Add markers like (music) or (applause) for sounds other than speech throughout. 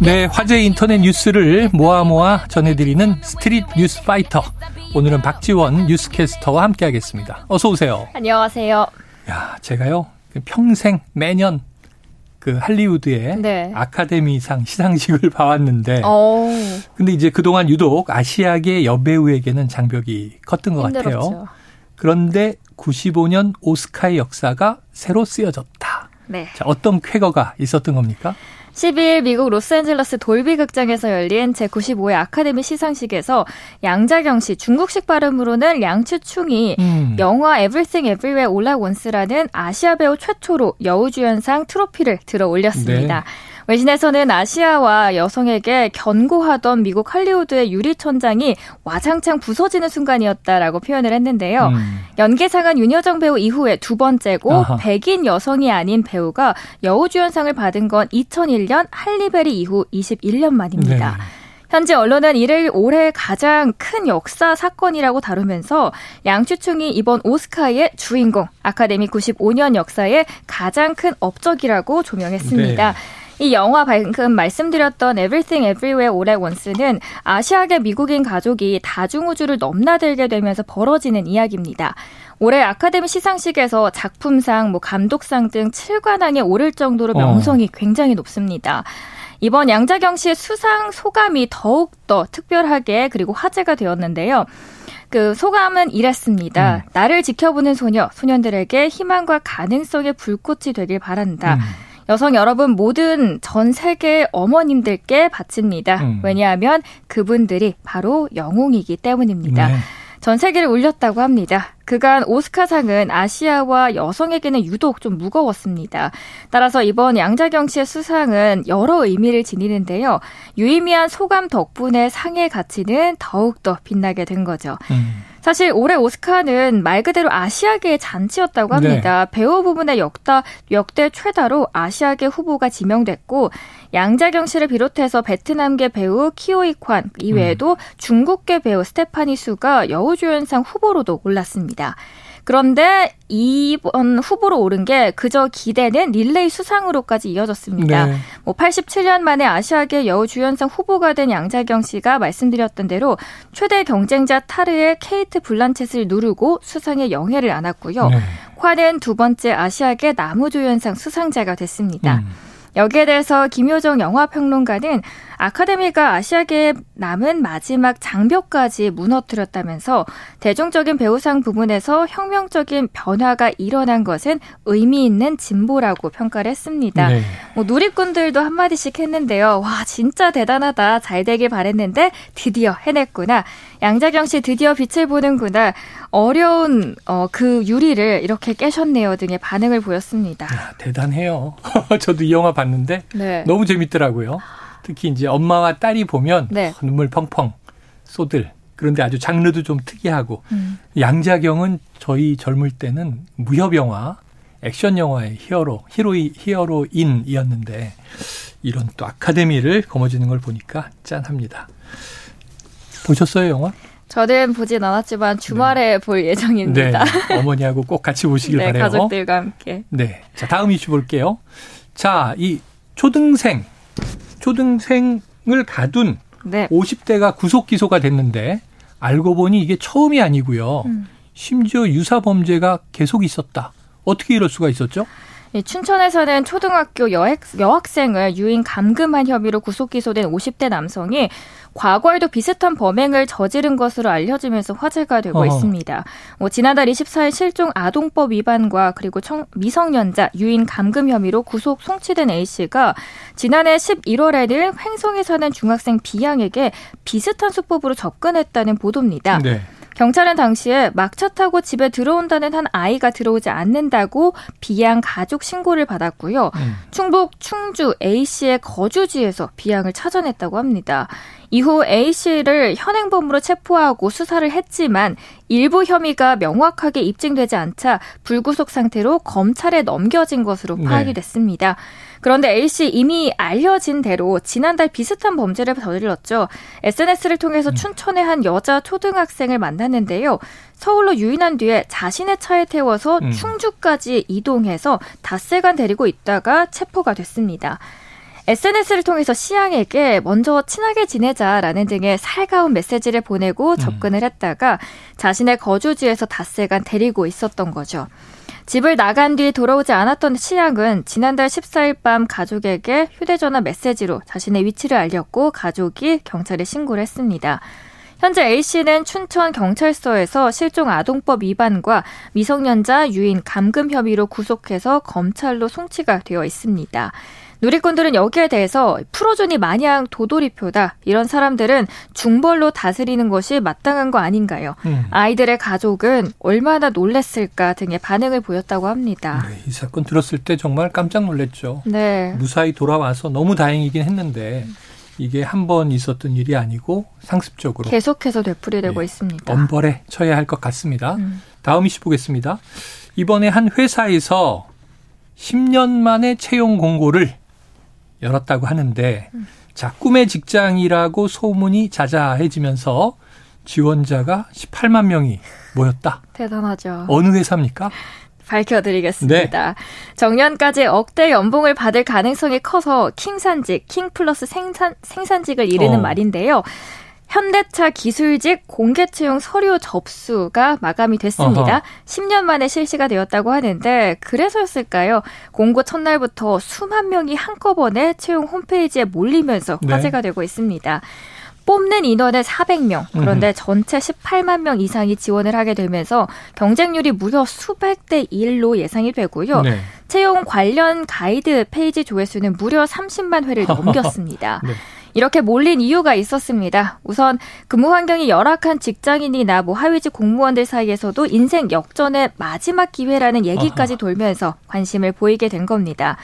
네, 화제 인터넷 뉴스를 모아 모아 전해드리는 스트릿 뉴스 파이터. 오늘은 박지원 뉴스캐스터와 함께하겠습니다. 어서 오세요. 안녕하세요. 야, 제가요 평생 매년 그 할리우드의 네. 아카데미상 시상식을 (laughs) 봐왔는데, 오. 근데 이제 그동안 유독 아시아계 여배우에게는 장벽이 컸던 것 힘들었죠. 같아요. 그런데 95년 오스카의 역사가 새로 쓰여졌다. 네. 자, 어떤 쾌거가 있었던 겁니까? 12일 미국 로스앤젤러스 돌비 극장에서 열린 제95회 아카데미 시상식에서 양자경 씨 중국식 발음으로는 량추충이 음. 영화 Everything Everywhere All at Once라는 아시아 배우 최초로 여우주연상 트로피를 들어 올렸습니다. 네. 외신에서는 아시아와 여성에게 견고하던 미국 할리우드의 유리천장이 와장창 부서지는 순간이었다라고 표현을 했는데요. 음. 연계상은 윤여정 배우 이후에 두 번째고 아하. 백인 여성이 아닌 배우가 여우주연상을 받은 건 2001년 할리베리 이후 21년 만입니다. 네. 현재 언론은 이를 올해 가장 큰 역사 사건이라고 다루면서 양추충이 이번 오스카의 주인공, 아카데미 95년 역사의 가장 큰 업적이라고 조명했습니다. 네. 이 영화 방금 말씀드렸던 Everything Everywhere All at Once는 아시아계 미국인 가족이 다중우주를 넘나들게 되면서 벌어지는 이야기입니다. 올해 아카데미 시상식에서 작품상, 뭐 감독상 등 7관왕에 오를 정도로 어. 명성이 어. 굉장히 높습니다. 이번 양자경 씨의 수상 소감이 더욱더 특별하게 그리고 화제가 되었는데요. 그 소감은 이랬습니다. 음. 나를 지켜보는 소녀, 소년들에게 희망과 가능성의 불꽃이 되길 바란다. 음. 여성 여러분 모든 전 세계 어머님들께 바칩니다. 음. 왜냐하면 그분들이 바로 영웅이기 때문입니다. 네. 전 세계를 울렸다고 합니다. 그간 오스카상은 아시아와 여성에게는 유독 좀 무거웠습니다. 따라서 이번 양자경 씨의 수상은 여러 의미를 지니는데요. 유의미한 소감 덕분에 상의 가치는 더욱더 빛나게 된 거죠. 음. 사실 올해 오스카는 말 그대로 아시아계의 잔치였다고 합니다. 네. 배우 부분의 역다, 역대 최다로 아시아계 후보가 지명됐고 양자경 씨를 비롯해서 베트남계 배우 키오이 관 이외에도 음. 중국계 배우 스테파니 수가 여우주연상 후보로도 올랐습니다. 그런데 이번 후보로 오른 게 그저 기대는 릴레이 수상으로까지 이어졌습니다. 네. 뭐 87년 만에 아시아계 여우 주연상 후보가 된 양자경 씨가 말씀드렸던 대로 최대 경쟁자 타르의 케이트 블란쳇을 누르고 수상에 영예를 안았고요. 네. ኳ는 두 번째 아시아계 나무조연상 수상자가 됐습니다. 음. 여기에 대해서 김효정 영화평론가는 아카데미가 아시아계에 남은 마지막 장벽까지 무너뜨렸다면서 대중적인 배우상 부분에서 혁명적인 변화가 일어난 것은 의미 있는 진보라고 평가를 했습니다. 네. 뭐 누리꾼들도 한마디씩 했는데요. 와, 진짜 대단하다. 잘 되길 바랬는데 드디어 해냈구나. 양자경 씨 드디어 빛을 보는구나. 어려운 어, 그 유리를 이렇게 깨셨네요 등의 반응을 보였습니다. 야, 대단해요. (laughs) 저도 이 영화 봤는데 네. 너무 재밌더라고요. 특히 이제 엄마와 딸이 보면 네. 눈물 펑펑 쏟을 그런데 아주 장르도 좀 특이하고 음. 양자경은 저희 젊을 때는 무협 영화, 액션 영화의 히어로, 히로이 히어로인이었는데 이런 또 아카데미를 거머쥐는 걸 보니까 짠합니다. 보셨어요 영화? 저는 보진 않았지만 주말에 네. 볼 예정입니다. 네. 어머니하고 꼭 같이 보시길 (laughs) 네, 바래요. 가족들과 함께. 네. 자, 다음 이슈 볼게요. 자, 이 초등생 초등생을 가둔 네. 50대가 구속 기소가 됐는데 알고 보니 이게 처음이 아니고요. 음. 심지어 유사 범죄가 계속 있었다. 어떻게 이럴 수가 있었죠? 춘천에서는 초등학교 여학, 여학생을 유인 감금한 혐의로 구속 기소된 50대 남성이 과거에도 비슷한 범행을 저지른 것으로 알려지면서 화제가 되고 어. 있습니다. 뭐 지난달 24일 실종 아동법 위반과 그리고 청, 미성년자 유인 감금 혐의로 구속 송치된 A 씨가 지난해 11월에는 횡성에 사는 중학생 B양에게 비슷한 수법으로 접근했다는 보도입니다. 네. 경찰은 당시에 막차 타고 집에 들어온다는 한 아이가 들어오지 않는다고 비양 가족 신고를 받았고요. 음. 충북 충주 A 씨의 거주지에서 비양을 찾아냈다고 합니다. 이후 A 씨를 현행범으로 체포하고 수사를 했지만 일부 혐의가 명확하게 입증되지 않자 불구속 상태로 검찰에 넘겨진 것으로 파악이 네. 됐습니다. 그런데 A씨 이미 알려진 대로 지난달 비슷한 범죄를 저질렀죠. SNS를 통해서 음. 춘천의 한 여자 초등학생을 만났는데요. 서울로 유인한 뒤에 자신의 차에 태워서 음. 충주까지 이동해서 닷새간 데리고 있다가 체포가 됐습니다. SNS를 통해서 시양에게 먼저 친하게 지내자라는 등의 살가운 메시지를 보내고 음. 접근을 했다가 자신의 거주지에서 닷새간 데리고 있었던 거죠. 집을 나간 뒤 돌아오지 않았던 시양은 지난달 14일 밤 가족에게 휴대전화 메시지로 자신의 위치를 알렸고 가족이 경찰에 신고를 했습니다. 현재 A씨는 춘천 경찰서에서 실종 아동법 위반과 미성년자 유인 감금 혐의로 구속해서 검찰로 송치가 되어 있습니다. 누리꾼들은 여기에 대해서 풀어주니 마냥 도돌이표다. 이런 사람들은 중벌로 다스리는 것이 마땅한 거 아닌가요? 음. 아이들의 가족은 얼마나 놀랬을까 등의 반응을 보였다고 합니다. 네, 이 사건 들었을 때 정말 깜짝 놀랐죠. 네. 무사히 돌아와서 너무 다행이긴 했는데 이게 한 번 있었던 일이 아니고 상습적으로 계속해서 되풀이되고 네, 있습니다. 엄벌에 처해야 할 것 같습니다. 음. 다음 이슈 보겠습니다. 이번에 한 회사에서 10년 만에 채용 공고를 열었다고 하는데 음. 자 꿈의 직장이라고 소문이 자자해지면서 지원자가 18만 명이 모였다. 대단하죠. 어느 회사입니까? 밝혀드리겠습니다. 네. 정년까지 억대 연봉을 받을 가능성이 커서 킹산직, 킹 플러스 생산, 생산직을 이르는 어. 말인데요. 현대차 기술직 공개 채용 서류 접수가 마감이 됐습니다. 어허. 10년 만에 실시가 되었다고 하는데 그래서였을까요? 공고 첫날부터 수만 명이 한꺼번에 채용 홈페이지에 몰리면서 네. 화제가 되고 있습니다. 뽑는 인원은 400명. 그런데 음. 전체 18만 명 이상이 지원을 하게 되면서 경쟁률이 무려 수백 대 1로 예상이 되고요. 네. 채용 관련 가이드 페이지 조회수는 무려 30만 회를 넘겼습니다. (laughs) 네. 이렇게 몰린 이유가 있었습니다. 우선 근무 환경이 열악한 직장인이나 뭐 하위직 공무원들 사이에서도 인생 역전의 마지막 기회라는 얘기까지 돌면서 관심을 보이게 된 겁니다.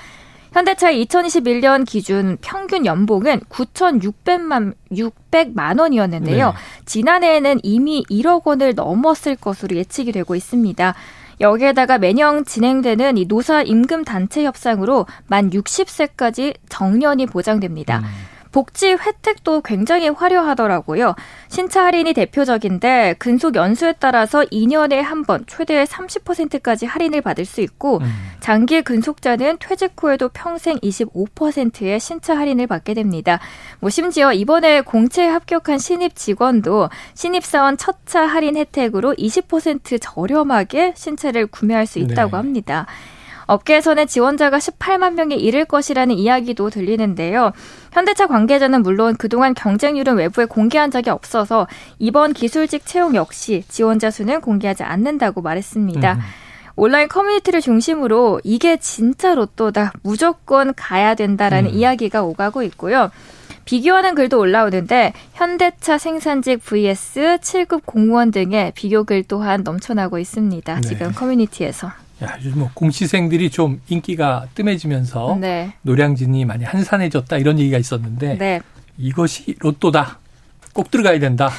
현대차의 2021년 기준 평균 연봉은 9,600만 600만 원이었는데요. 네. 지난해에는 이미 1억 원을 넘었을 것으로 예측이 되고 있습니다. 여기에다가 매년 진행되는 이 노사 임금 단체 협상으로 만 60세까지 정년이 보장됩니다. 음. 복지 혜택도 굉장히 화려하더라고요. 신차 할인이 대표적인데 근속 연수에 따라서 2년에 한 번 최대 30%까지 할인을 받을 수 있고 음. 장기 근속자는 퇴직 후에도 평생 25%의 신차 할인을 받게 됩니다. 뭐 심지어 이번에 공채에 합격한 신입 직원도 신입사원 첫 차 할인 혜택으로 20% 저렴하게 신차를 구매할 수 있다고 네. 합니다. 업계에서는 지원자가 18만 명에 이를 것이라는 이야기도 들리는데요. 현대차 관계자는 물론 그동안 경쟁률은 외부에 공개한 적이 없어서 이번 기술직 채용 역시 지원자 수는 공개하지 않는다고 말했습니다. 음. 온라인 커뮤니티를 중심으로 이게 진짜 로또다. 무조건 가야 된다라는 음. 이야기가 오가고 있고요. 비교하는 글도 올라오는데 현대차 생산직 vs 7급 공무원 등의 비교 글 또한 넘쳐나고 있습니다. 네. 지금 커뮤니티에서. 야, 요즘 뭐 공시생들이 좀 인기가 뜸해지면서 네. 노량진이 많이 한산해졌다 이런 얘기가 있었는데 네. 이것이 로또다. 꼭 들어가야 된다.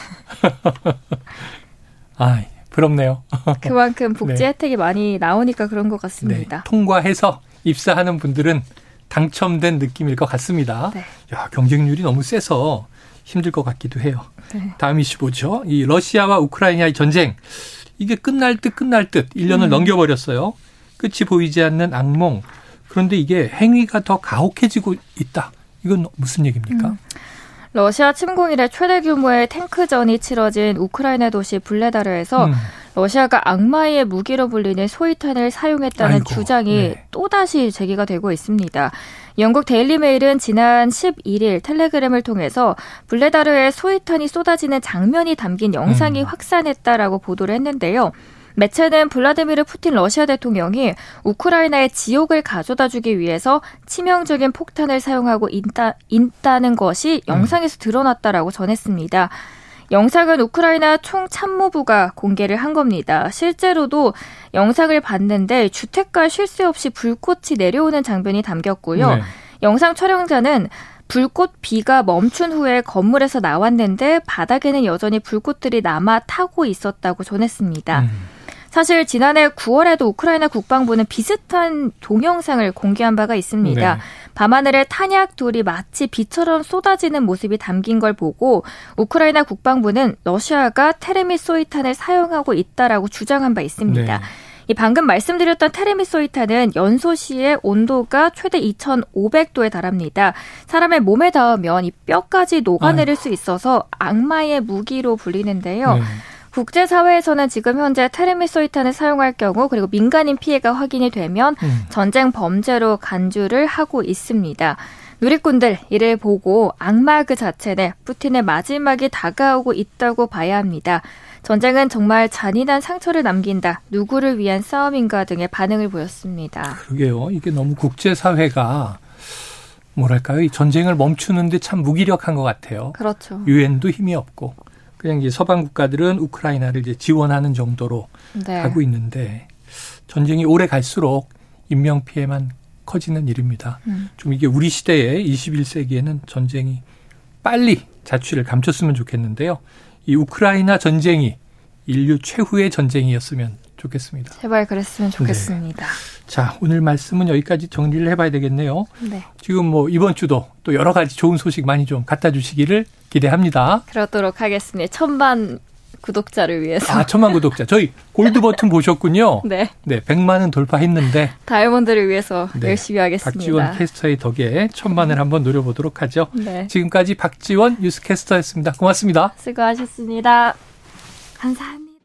(laughs) 아, 부럽네요. (laughs) 그만큼 복지 네. 혜택이 많이 나오니까 그런 것 같습니다. 네. 통과해서 입사하는 분들은 당첨된 느낌일 것 같습니다. 네. 야, 경쟁률이 너무 세서 힘들 것 같기도 해요. 네. 다음 이슈 보죠. 이 러시아와 우크라이나의 전쟁. 이게 끝날 듯 끝날 듯 1년을 음. 넘겨버렸어요. 끝이 보이지 않는 악몽. 그런데 이게 행위가 더 가혹해지고 있다. 이건 무슨 얘기입니까? 음. 러시아 침공 이래 최대 규모의 탱크전이 치러진 우크라이나 도시 블레다르에서 음. 러시아가 악마의 무기로 불리는 소위탄을 사용했다는 아이고, 주장이 네. 또다시 제기가 되고 있습니다. 영국 데일리메일은 지난 11일 텔레그램을 통해서 블레다르에 소위탄이 쏟아지는 장면이 담긴 영상이 음. 확산했다라고 보도를 했는데요. 매체는 블라디미르 푸틴 러시아 대통령이 우크라이나의 지옥을 가져다 주기 위해서 치명적인 폭탄을 사용하고 있다, 있다는 것이 음. 영상에서 드러났다라고 전했습니다. 영상은 우크라이나 총참모부가 공개를 한 겁니다. 실제로도 영상을 봤는데 주택가 쉴 새 없이 불꽃이 내려오는 장면이 담겼고요. 네. 영상 촬영자는 불꽃 비가 멈춘 후에 건물에서 나왔는데 바닥에는 여전히 불꽃들이 남아 타고 있었다고 전했습니다. 음. 사실 지난해 9월에도 우크라이나 국방부는 비슷한 동영상을 공개한 바가 있습니다. 네. 밤하늘에 탄약돌이 마치 비처럼 쏟아지는 모습이 담긴 걸 보고 우크라이나 국방부는 러시아가 테레미 소이탄을 사용하고 있다라고 주장한 바 있습니다. 네. 이 방금 말씀드렸던 테레미소이타는 연소시의 온도가 최대 2,500도에 달합니다. 사람의 몸에 닿으면 이 뼈까지 녹아내릴 아유. 수 있어서 악마의 무기로 불리는데요. 네. 국제사회에서는 지금 현재 테레미소이탄을 사용할 경우 그리고 민간인 피해가 확인이 되면 음. 전쟁 범죄로 간주를 하고 있습니다. 누리꾼들 이를 보고 악마 그 자체는 푸틴의 마지막이 다가오고 있다고 봐야 합니다. 전쟁은 정말 잔인한 상처를 남긴다. 누구를 위한 싸움인가 등의 반응을 보였습니다. 그러게요. 이게 너무 국제사회가 뭐랄까요? 이 전쟁을 멈추는데 참 무기력한 것 같아요. 그렇죠. 유엔도 힘이 없고 그냥 이제 서방 국가들은 우크라이나를 이제 지원하는 정도로 네. 하고 있는데 전쟁이 오래 갈수록 인명 피해만 커지는 일입니다. 음. 좀 이게 우리 시대에 21세기에는 전쟁이 빨리 자취를 감췄으면 좋겠는데요. 이 우크라이나 전쟁이 인류 최후의 전쟁이었으면 좋겠습니다. 제발 그랬으면 좋겠습니다. 네. 자, 오늘 말씀은 여기까지 정리를 해봐야 되겠네요. 네. 지금 뭐 이번 주도 또 여러 가지 좋은 소식 많이 좀 갖다 주시기를 기대합니다. 그렇도록 하겠습니다. 천만 구독자를 위해서. 아, 천만 구독자. 저희 골드 버튼 보셨군요. (laughs) 네. 네, 100만은 돌파했는데. 다이아몬드를 위해서 네, 열심히 하겠습니다. 박지원 캐스터의 덕에 천만을 한번 노려보도록 하죠. 네. 지금까지 박지원 뉴스캐스터였습니다. 고맙습니다. 수고하셨습니다. 감사합니다.